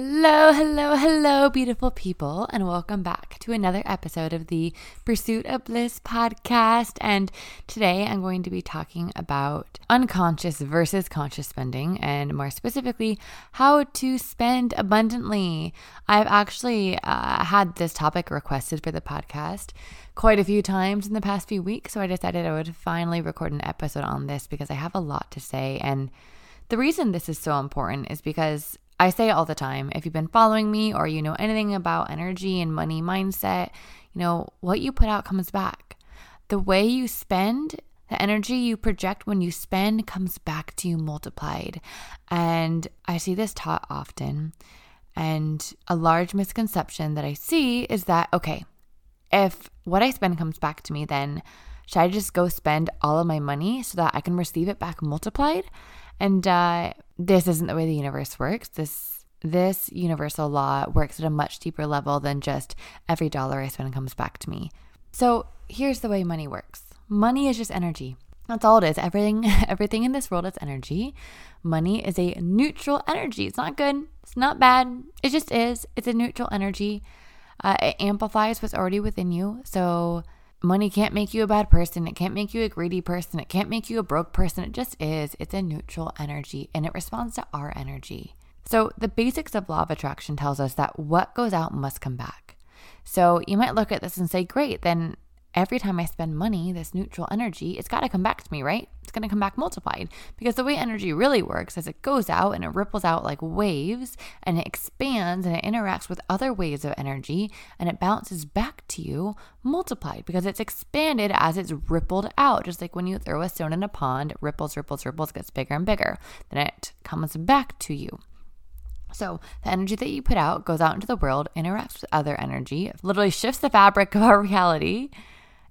Hello, hello, hello, beautiful people, and welcome back to another episode of the Pursuit of Bliss podcast. And today I'm going to be talking about unconscious versus conscious spending, and more specifically, how to spend abundantly. I've actually uh, had this topic requested for the podcast quite a few times in the past few weeks, so I decided I would finally record an episode on this because I have a lot to say. And the reason this is so important is because I say all the time if you've been following me or you know anything about energy and money mindset, you know, what you put out comes back. The way you spend, the energy you project when you spend comes back to you multiplied. And I see this taught often. And a large misconception that I see is that, okay, if what I spend comes back to me, then should I just go spend all of my money so that I can receive it back multiplied? And uh, this isn't the way the universe works. This this universal law works at a much deeper level than just every dollar I spend comes back to me. So here's the way money works. Money is just energy. That's all it is. Everything everything in this world is energy. Money is a neutral energy. It's not good. It's not bad. It just is. It's a neutral energy. Uh, it amplifies what's already within you. So Money can't make you a bad person. It can't make you a greedy person. It can't make you a broke person. It just is. It's a neutral energy and it responds to our energy. So, the basics of law of attraction tells us that what goes out must come back. So, you might look at this and say, great, then every time I spend money, this neutral energy, it's got to come back to me, right? It's going to come back multiplied because the way energy really works is it goes out and it ripples out like waves and it expands and it interacts with other waves of energy and it bounces back to you multiplied because it's expanded as it's rippled out. Just like when you throw a stone in a pond, it ripples, ripples, ripples, gets bigger and bigger. Then it comes back to you. So, the energy that you put out goes out into the world, interacts with other energy, literally shifts the fabric of our reality,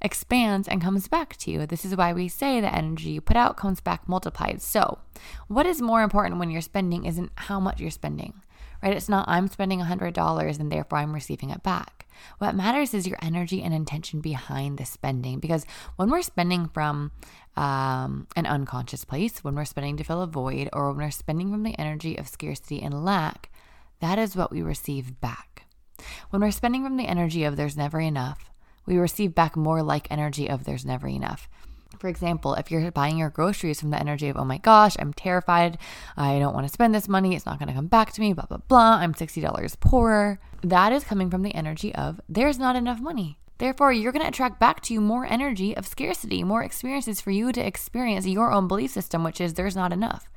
expands and comes back to you. This is why we say the energy you put out comes back multiplied. So, what is more important when you're spending isn't how much you're spending, right? It's not I'm spending $100 and therefore I'm receiving it back. What matters is your energy and intention behind the spending because when we're spending from um, an unconscious place, when we're spending to fill a void, or when we're spending from the energy of scarcity and lack, that is what we receive back. When we're spending from the energy of there's never enough, we receive back more like energy of there's never enough. For example, if you're buying your groceries from the energy of, oh my gosh, I'm terrified, I don't want to spend this money, it's not going to come back to me, blah, blah, blah, I'm $60 poorer, that is coming from the energy of, there's not enough money. Therefore, you're going to attract back to you more energy of scarcity, more experiences for you to experience your own belief system, which is there's not enough,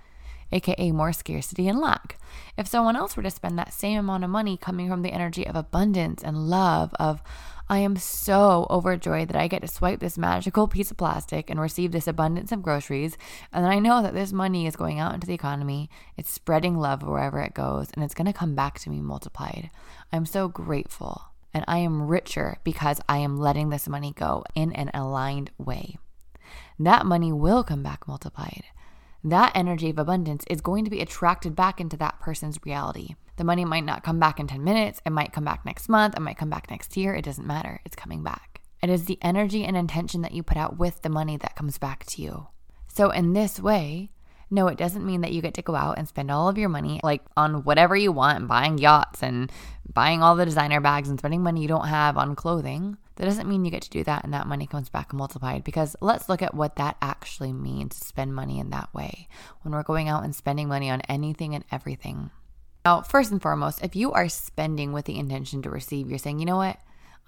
aka more scarcity and lack. If someone else were to spend that same amount of money coming from the energy of abundance and love, of, I am so overjoyed that I get to swipe this magical piece of plastic and receive this abundance of groceries. And I know that this money is going out into the economy. It's spreading love wherever it goes, and it's going to come back to me multiplied. I'm so grateful. And I am richer because I am letting this money go in an aligned way. That money will come back multiplied that energy of abundance is going to be attracted back into that person's reality. The money might not come back in 10 minutes, it might come back next month, it might come back next year, it doesn't matter. It's coming back. It is the energy and intention that you put out with the money that comes back to you. So, in this way, no, it doesn't mean that you get to go out and spend all of your money like on whatever you want buying yachts and buying all the designer bags and spending money you don't have on clothing. That doesn't mean you get to do that and that money comes back multiplied because let's look at what that actually means to spend money in that way when we're going out and spending money on anything and everything. Now, first and foremost, if you are spending with the intention to receive, you're saying, you know what?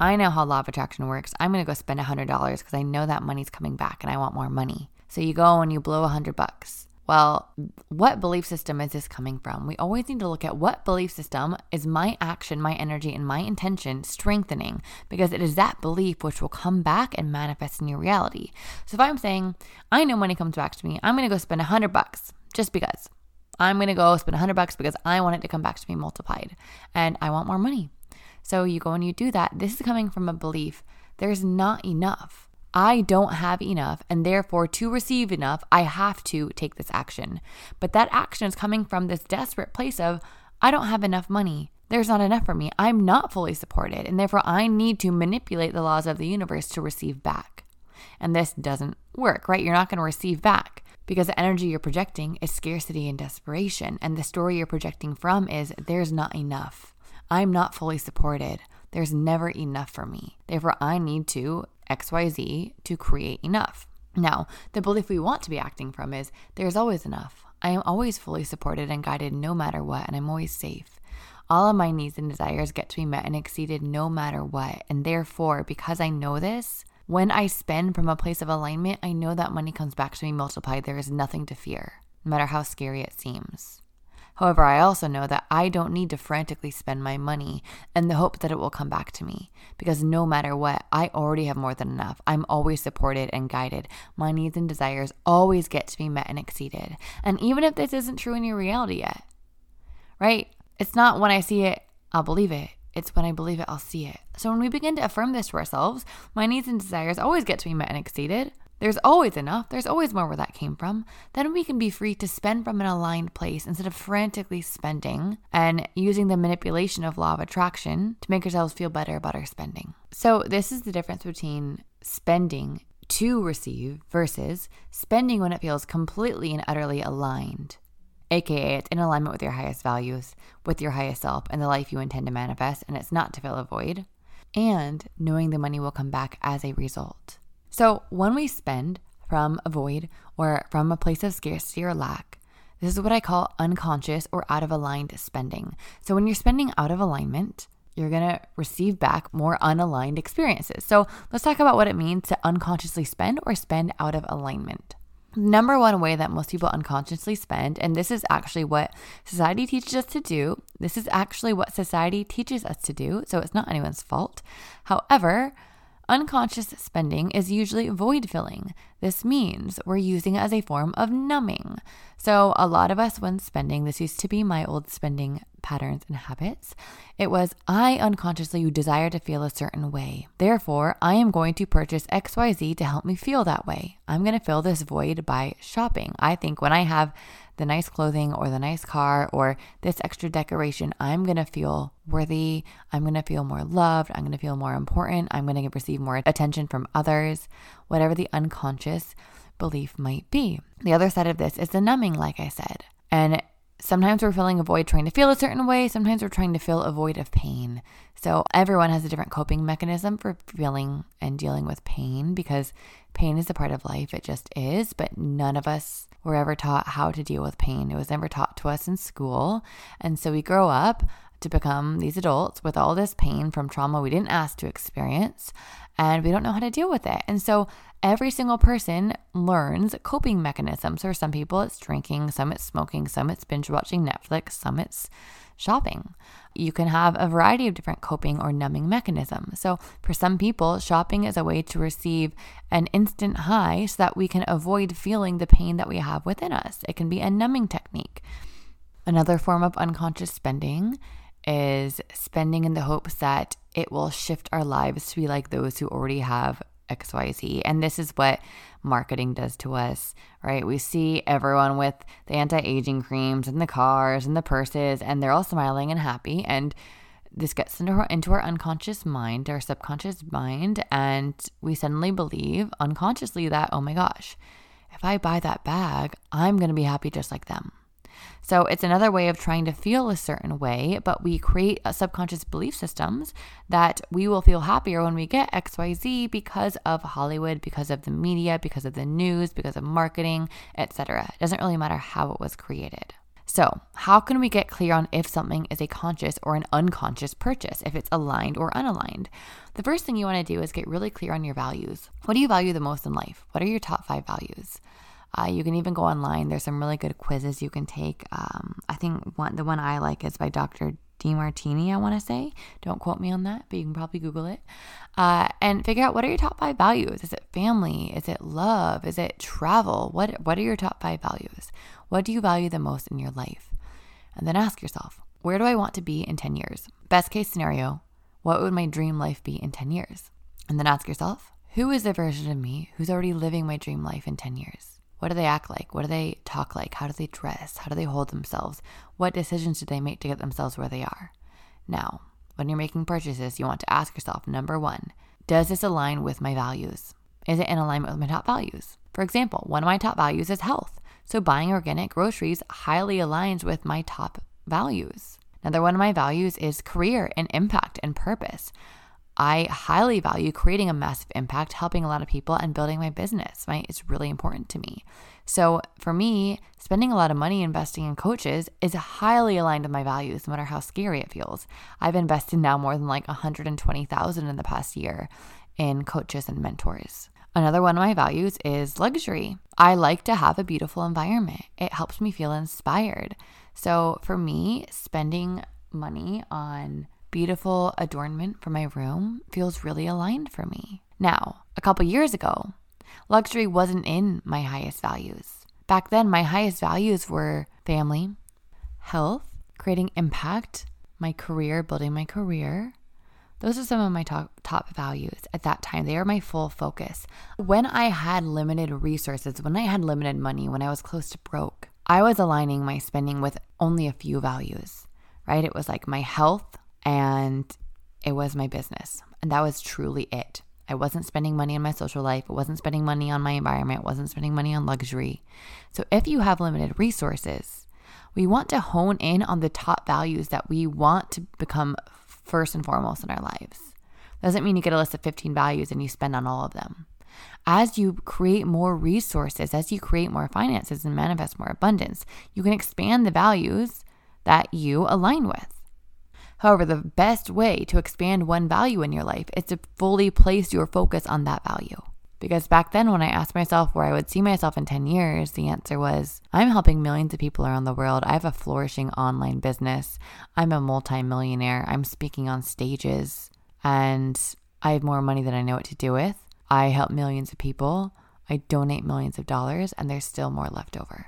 I know how law of attraction works. I'm going to go spend $100 because I know that money's coming back and I want more money. So you go and you blow a hundred bucks. Well, what belief system is this coming from? We always need to look at what belief system is my action, my energy, and my intention strengthening because it is that belief which will come back and manifest in your reality. So if I'm saying, I know money comes back to me, I'm going to go spend a hundred bucks just because. I'm going to go spend a hundred bucks because I want it to come back to me multiplied and I want more money. So you go and you do that. This is coming from a belief there's not enough. I don't have enough, and therefore, to receive enough, I have to take this action. But that action is coming from this desperate place of, I don't have enough money. There's not enough for me. I'm not fully supported, and therefore, I need to manipulate the laws of the universe to receive back. And this doesn't work, right? You're not going to receive back because the energy you're projecting is scarcity and desperation. And the story you're projecting from is, there's not enough. I'm not fully supported. There's never enough for me. Therefore, I need to XYZ to create enough. Now, the belief we want to be acting from is there's always enough. I am always fully supported and guided no matter what, and I'm always safe. All of my needs and desires get to be met and exceeded no matter what. And therefore, because I know this, when I spend from a place of alignment, I know that money comes back to me multiplied. There is nothing to fear, no matter how scary it seems. However, I also know that I don't need to frantically spend my money in the hope that it will come back to me because no matter what, I already have more than enough. I'm always supported and guided. My needs and desires always get to be met and exceeded. And even if this isn't true in your reality yet, right? It's not when I see it, I'll believe it. It's when I believe it, I'll see it. So when we begin to affirm this to ourselves, my needs and desires always get to be met and exceeded there's always enough, there's always more where that came from, then we can be free to spend from an aligned place instead of frantically spending and using the manipulation of law of attraction to make ourselves feel better about our spending. So, this is the difference between spending to receive versus spending when it feels completely and utterly aligned. AKA, it's in alignment with your highest values, with your highest self, and the life you intend to manifest, and it's not to fill a void. And knowing the money will come back as a result. So when we spend from a void or from a place of scarcity or lack, this is what I call unconscious or out of aligned spending. So when you're spending out of alignment, you're going to receive back more unaligned experiences. So let's talk about what it means to unconsciously spend or spend out of alignment. Number one way that most people unconsciously spend, and this is actually what society teaches us to do, this is actually what society teaches us to do, so it's not anyone's fault. However, Unconscious spending is usually void filling. This means we're using it as a form of numbing. So, a lot of us, when spending, this used to be my old spending patterns and habits. It was, I unconsciously desire to feel a certain way. Therefore, I am going to purchase XYZ to help me feel that way. I'm going to fill this void by shopping. I think when I have the nice clothing or the nice car or this extra decoration, I'm going to feel worthy. I'm going to feel more loved. I'm going to feel more important. I'm going to receive more attention from others, whatever the unconscious belief might be. The other side of this is the numbing, like I said. And sometimes we're filling a void trying to feel a certain way, sometimes we're trying to fill a void of pain. So everyone has a different coping mechanism for feeling and dealing with pain because pain is a part of life. It just is, but none of us were ever taught how to deal with pain. It was never taught to us in school. And so we grow up to become these adults with all this pain from trauma we didn't ask to experience and we don't know how to deal with it. And so every single person learns coping mechanisms. For some people, it's drinking, some it's smoking, some it's binge watching Netflix, some it's shopping. You can have a variety of different coping or numbing mechanisms. So, for some people, shopping is a way to receive an instant high so that we can avoid feeling the pain that we have within us. It can be a numbing technique. Another form of unconscious spending is spending in the hopes that it will shift our lives to be like those who already have XYZ. And this is what marketing does to us, right? We see everyone with the anti aging creams and the cars and the purses, and they're all smiling and happy. And this gets into our, into our unconscious mind, our subconscious mind, and we suddenly believe unconsciously that, oh my gosh, if I buy that bag, I'm going to be happy just like them. So it's another way of trying to feel a certain way, but we create uh, subconscious belief systems that we will feel happier when we get XYZ because of Hollywood, because of the media, because of the news, because of marketing, etc. It doesn't really matter how it was created. So, how can we get clear on if something is a conscious or an unconscious purchase, if it's aligned or unaligned? The first thing you want to do is get really clear on your values. What do you value the most in life? What are your top five values? Uh, you can even go online. There's some really good quizzes you can take. Um, I think one, the one I like is by Dr. Demartini, I want to say. Don't quote me on that, but you can probably Google it. Uh, and figure out what are your top five values? Is it family? Is it love? Is it travel? What, what are your top five values? What do you value the most in your life? And then ask yourself, where do I want to be in 10 years? Best case scenario, what would my dream life be in 10 years? And then ask yourself, who is the version of me who's already living my dream life in 10 years? What do they act like? What do they talk like? How do they dress? How do they hold themselves? What decisions do they make to get themselves where they are? Now, when you're making purchases, you want to ask yourself number one, does this align with my values? Is it in alignment with my top values? For example, one of my top values is health. So buying organic groceries highly aligns with my top values. Another one of my values is career and impact and purpose. I highly value creating a massive impact, helping a lot of people, and building my business. Right? It's really important to me. So for me, spending a lot of money investing in coaches is highly aligned with my values, no matter how scary it feels. I've invested now more than like 120,000 in the past year in coaches and mentors. Another one of my values is luxury. I like to have a beautiful environment. It helps me feel inspired. So for me, spending money on beautiful adornment for my room feels really aligned for me. Now, a couple years ago, luxury wasn't in my highest values. Back then, my highest values were family, health, creating impact, my career, building my career. Those are some of my top, top values at that time. They are my full focus. When I had limited resources, when I had limited money, when I was close to broke, I was aligning my spending with only a few values, right? It was like my health, and it was my business. And that was truly it. I wasn't spending money on my social life. I wasn't spending money on my environment. I wasn't spending money on luxury. So if you have limited resources, we want to hone in on the top values that we want to become first and foremost in our lives. Doesn't mean you get a list of 15 values and you spend on all of them. As you create more resources, as you create more finances and manifest more abundance, you can expand the values that you align with. However, the best way to expand one value in your life is to fully place your focus on that value. Because back then, when I asked myself where I would see myself in 10 years, the answer was I'm helping millions of people around the world. I have a flourishing online business. I'm a multimillionaire. I'm speaking on stages and I have more money than I know what to do with. I help millions of people. I donate millions of dollars and there's still more left over.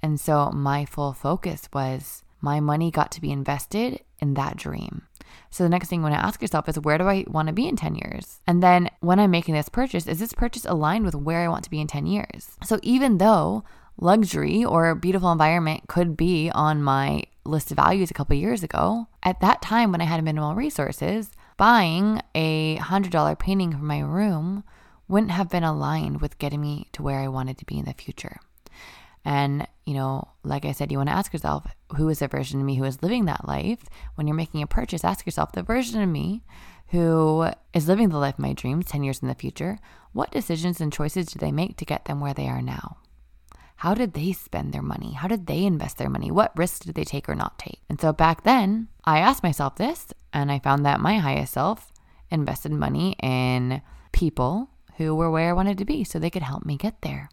And so my full focus was my money got to be invested in that dream. So the next thing you want to ask yourself is where do I want to be in 10 years? And then when I'm making this purchase, is this purchase aligned with where I want to be in 10 years? So even though luxury or beautiful environment could be on my list of values a couple years ago, at that time when I had minimal resources, buying a $100 painting for my room wouldn't have been aligned with getting me to where I wanted to be in the future. And, you know, like I said, you want to ask yourself, who is the version of me who is living that life? When you're making a purchase, ask yourself, the version of me who is living the life of my dreams 10 years in the future, what decisions and choices did they make to get them where they are now? How did they spend their money? How did they invest their money? What risks did they take or not take? And so back then, I asked myself this, and I found that my highest self invested money in people who were where I wanted to be so they could help me get there.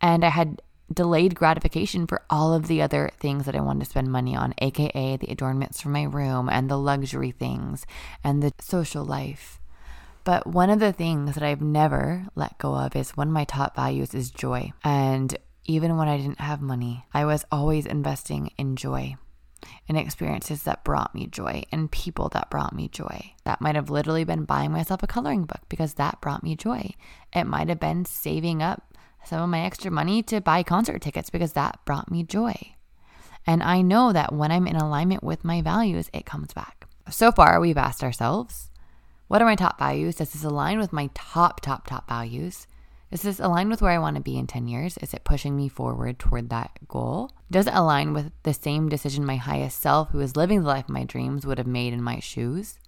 And I had delayed gratification for all of the other things that I wanted to spend money on, aka the adornments for my room and the luxury things and the social life. But one of the things that I've never let go of is one of my top values is joy. And even when I didn't have money, I was always investing in joy in experiences that brought me joy and people that brought me joy. That might have literally been buying myself a coloring book because that brought me joy. It might have been saving up some of my extra money to buy concert tickets because that brought me joy. And I know that when I'm in alignment with my values, it comes back. So far, we've asked ourselves, what are my top values? Does this align with my top, top, top values? Does this align with where I want to be in 10 years? Is it pushing me forward toward that goal? Does it align with the same decision my highest self, who is living the life of my dreams, would have made in my shoes?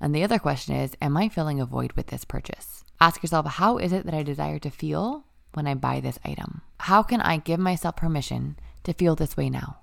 And the other question is, am I filling a void with this purchase? Ask yourself, how is it that I desire to feel when I buy this item? How can I give myself permission to feel this way now?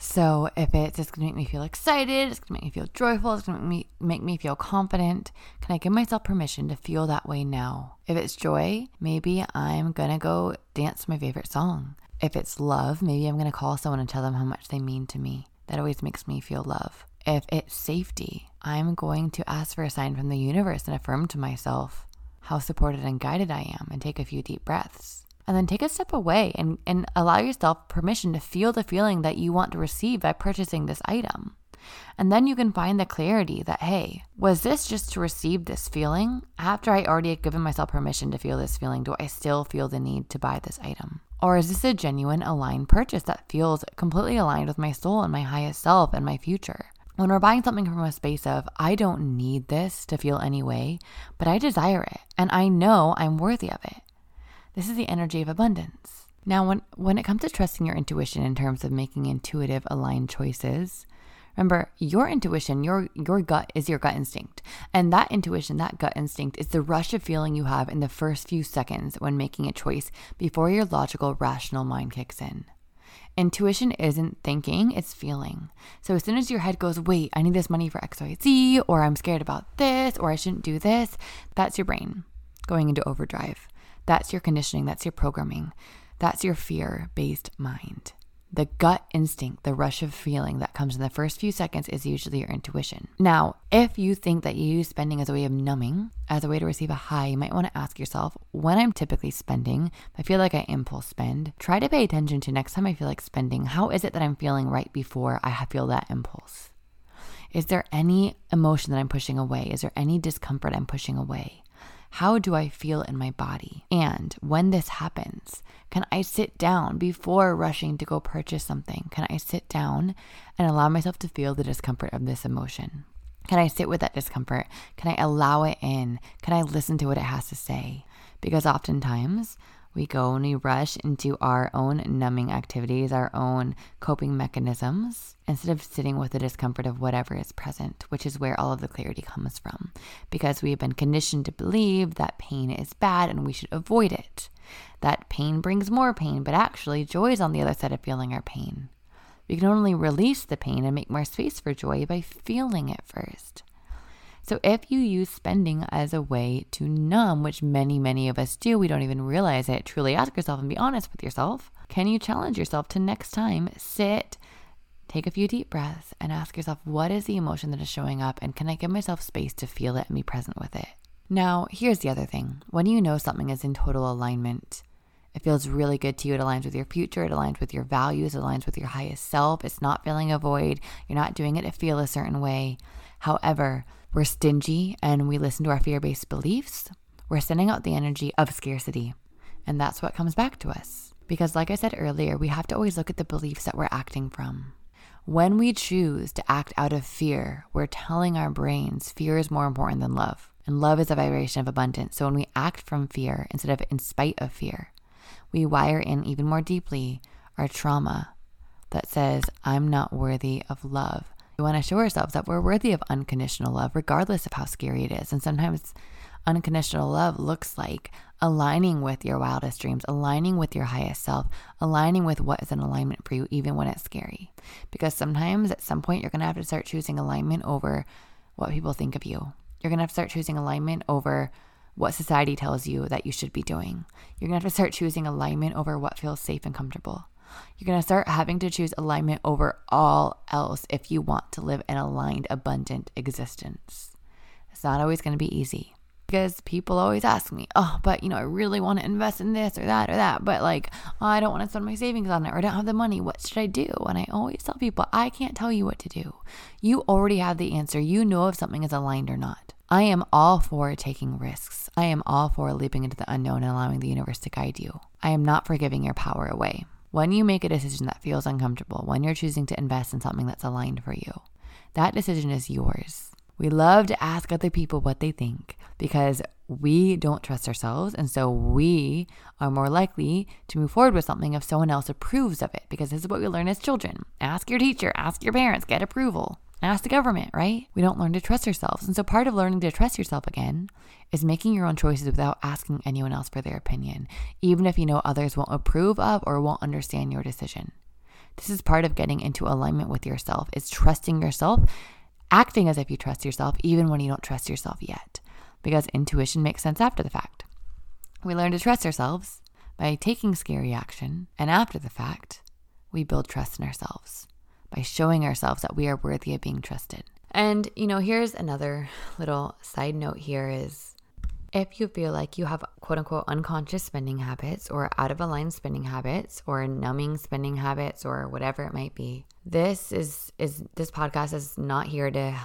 So if it's just gonna make me feel excited, it's gonna make me feel joyful, it's gonna make me make me feel confident, can I give myself permission to feel that way now? If it's joy, maybe I'm gonna go dance my favorite song. If it's love, maybe I'm gonna call someone and tell them how much they mean to me. That always makes me feel love. If it's safety, I'm going to ask for a sign from the universe and affirm to myself how supported and guided I am and take a few deep breaths and then take a step away and, and allow yourself permission to feel the feeling that you want to receive by purchasing this item. And then you can find the clarity that, hey, was this just to receive this feeling? After I already had given myself permission to feel this feeling, do I still feel the need to buy this item? Or is this a genuine aligned purchase that feels completely aligned with my soul and my highest self and my future? When we're buying something from a space of, I don't need this to feel any way, but I desire it and I know I'm worthy of it. This is the energy of abundance. Now, when, when it comes to trusting your intuition in terms of making intuitive, aligned choices, remember your intuition, your, your gut is your gut instinct. And that intuition, that gut instinct, is the rush of feeling you have in the first few seconds when making a choice before your logical, rational mind kicks in. Intuition isn't thinking, it's feeling. So as soon as your head goes, wait, I need this money for XYZ, or I'm scared about this, or I shouldn't do this, that's your brain going into overdrive. That's your conditioning, that's your programming, that's your fear based mind. The gut instinct, the rush of feeling that comes in the first few seconds is usually your intuition. Now, if you think that you use spending as a way of numbing, as a way to receive a high, you might want to ask yourself when I'm typically spending, I feel like I impulse spend, try to pay attention to next time I feel like spending, how is it that I'm feeling right before I feel that impulse? Is there any emotion that I'm pushing away? Is there any discomfort I'm pushing away? How do I feel in my body? And when this happens, can I sit down before rushing to go purchase something? Can I sit down and allow myself to feel the discomfort of this emotion? Can I sit with that discomfort? Can I allow it in? Can I listen to what it has to say? Because oftentimes we go and we rush into our own numbing activities, our own coping mechanisms, instead of sitting with the discomfort of whatever is present, which is where all of the clarity comes from. Because we have been conditioned to believe that pain is bad and we should avoid it. That pain brings more pain, but actually, joy is on the other side of feeling our pain. We can only release the pain and make more space for joy by feeling it first. So, if you use spending as a way to numb, which many, many of us do, we don't even realize it, truly ask yourself and be honest with yourself. Can you challenge yourself to next time sit, take a few deep breaths, and ask yourself, what is the emotion that is showing up? And can I give myself space to feel it and be present with it? Now, here's the other thing when you know something is in total alignment, it feels really good to you. It aligns with your future. It aligns with your values. It aligns with your highest self. It's not filling a void. You're not doing it to feel a certain way. However, we're stingy and we listen to our fear based beliefs, we're sending out the energy of scarcity. And that's what comes back to us. Because, like I said earlier, we have to always look at the beliefs that we're acting from. When we choose to act out of fear, we're telling our brains fear is more important than love. And love is a vibration of abundance. So when we act from fear instead of in spite of fear, we wire in even more deeply our trauma that says, I'm not worthy of love. We want to show ourselves that we're worthy of unconditional love, regardless of how scary it is. And sometimes unconditional love looks like aligning with your wildest dreams, aligning with your highest self, aligning with what is in alignment for you, even when it's scary. Because sometimes at some point, you're going to have to start choosing alignment over what people think of you. You're going to have to start choosing alignment over what society tells you that you should be doing. You're going to have to start choosing alignment over what feels safe and comfortable. You're going to start having to choose alignment over all else if you want to live an aligned, abundant existence. It's not always going to be easy because people always ask me, oh, but you know, I really want to invest in this or that or that, but like, oh, I don't want to spend my savings on it or I don't have the money. What should I do? And I always tell people, I can't tell you what to do. You already have the answer. You know if something is aligned or not. I am all for taking risks. I am all for leaping into the unknown and allowing the universe to guide you. I am not for giving your power away. When you make a decision that feels uncomfortable, when you're choosing to invest in something that's aligned for you, that decision is yours. We love to ask other people what they think because we don't trust ourselves. And so we are more likely to move forward with something if someone else approves of it because this is what we learn as children. Ask your teacher, ask your parents, get approval. Ask the government, right? We don't learn to trust ourselves. And so part of learning to trust yourself again is making your own choices without asking anyone else for their opinion, even if you know others won't approve of or won't understand your decision. This is part of getting into alignment with yourself, is trusting yourself, acting as if you trust yourself, even when you don't trust yourself yet, because intuition makes sense after the fact. We learn to trust ourselves by taking scary action, and after the fact, we build trust in ourselves by showing ourselves that we are worthy of being trusted. And, you know, here's another little side note here is if you feel like you have quote unquote unconscious spending habits or out of aligned spending habits or numbing spending habits or whatever it might be, this is is this podcast is not here to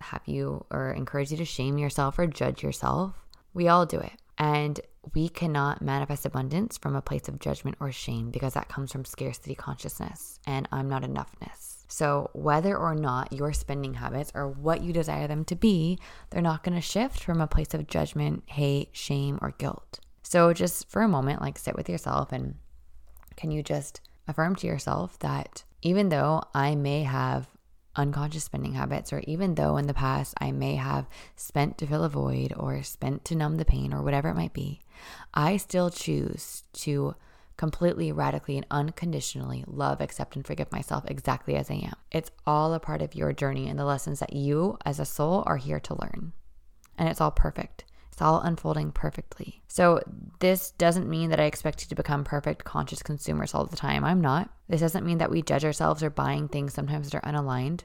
have you or encourage you to shame yourself or judge yourself. We all do it. And we cannot manifest abundance from a place of judgment or shame because that comes from scarcity consciousness and I'm not enoughness. So, whether or not your spending habits are what you desire them to be, they're not going to shift from a place of judgment, hate, shame, or guilt. So, just for a moment, like sit with yourself and can you just affirm to yourself that even though I may have unconscious spending habits, or even though in the past I may have spent to fill a void or spent to numb the pain or whatever it might be, I still choose to completely, radically, and unconditionally love, accept, and forgive myself exactly as I am. It's all a part of your journey and the lessons that you as a soul are here to learn. And it's all perfect. It's all unfolding perfectly. So, this doesn't mean that I expect you to become perfect conscious consumers all the time. I'm not. This doesn't mean that we judge ourselves or buying things sometimes that are unaligned.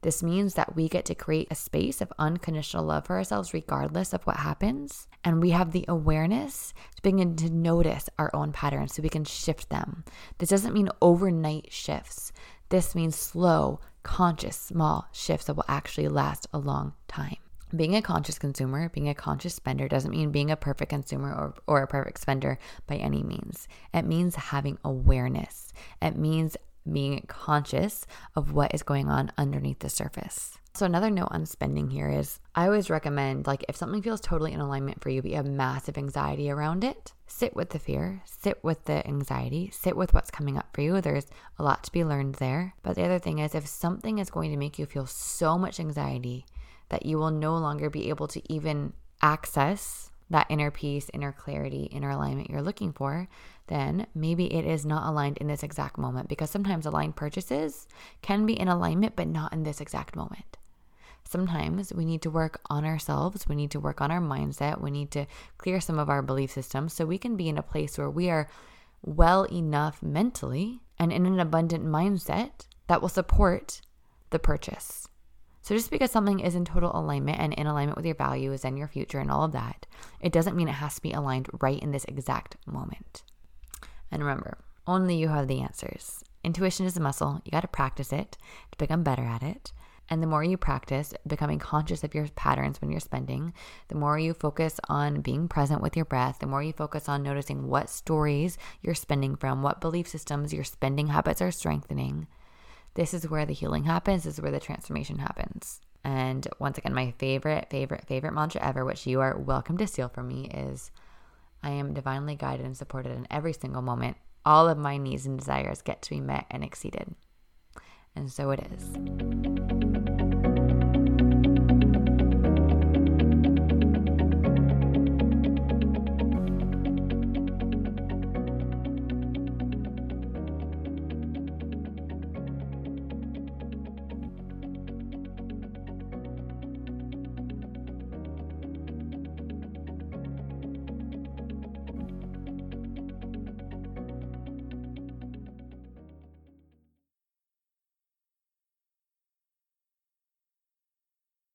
This means that we get to create a space of unconditional love for ourselves, regardless of what happens. And we have the awareness to begin to notice our own patterns so we can shift them. This doesn't mean overnight shifts. This means slow, conscious, small shifts that will actually last a long time being a conscious consumer, being a conscious spender doesn't mean being a perfect consumer or, or a perfect spender by any means. It means having awareness. It means being conscious of what is going on underneath the surface. So, another note on spending here is I always recommend, like, if something feels totally in alignment for you, but you have massive anxiety around it, sit with the fear, sit with the anxiety, sit with what's coming up for you. There's a lot to be learned there. But the other thing is, if something is going to make you feel so much anxiety that you will no longer be able to even access that inner peace, inner clarity, inner alignment you're looking for, then maybe it is not aligned in this exact moment because sometimes aligned purchases can be in alignment, but not in this exact moment. Sometimes we need to work on ourselves. We need to work on our mindset. We need to clear some of our belief systems so we can be in a place where we are well enough mentally and in an abundant mindset that will support the purchase. So just because something is in total alignment and in alignment with your values and your future and all of that, it doesn't mean it has to be aligned right in this exact moment. And remember, only you have the answers. Intuition is a muscle. You got to practice it to become better at it. And the more you practice becoming conscious of your patterns when you're spending, the more you focus on being present with your breath, the more you focus on noticing what stories you're spending from, what belief systems your spending habits are strengthening, this is where the healing happens, this is where the transformation happens. And once again, my favorite, favorite, favorite mantra ever, which you are welcome to steal from me, is I am divinely guided and supported in every single moment. All of my needs and desires get to be met and exceeded. And so it is.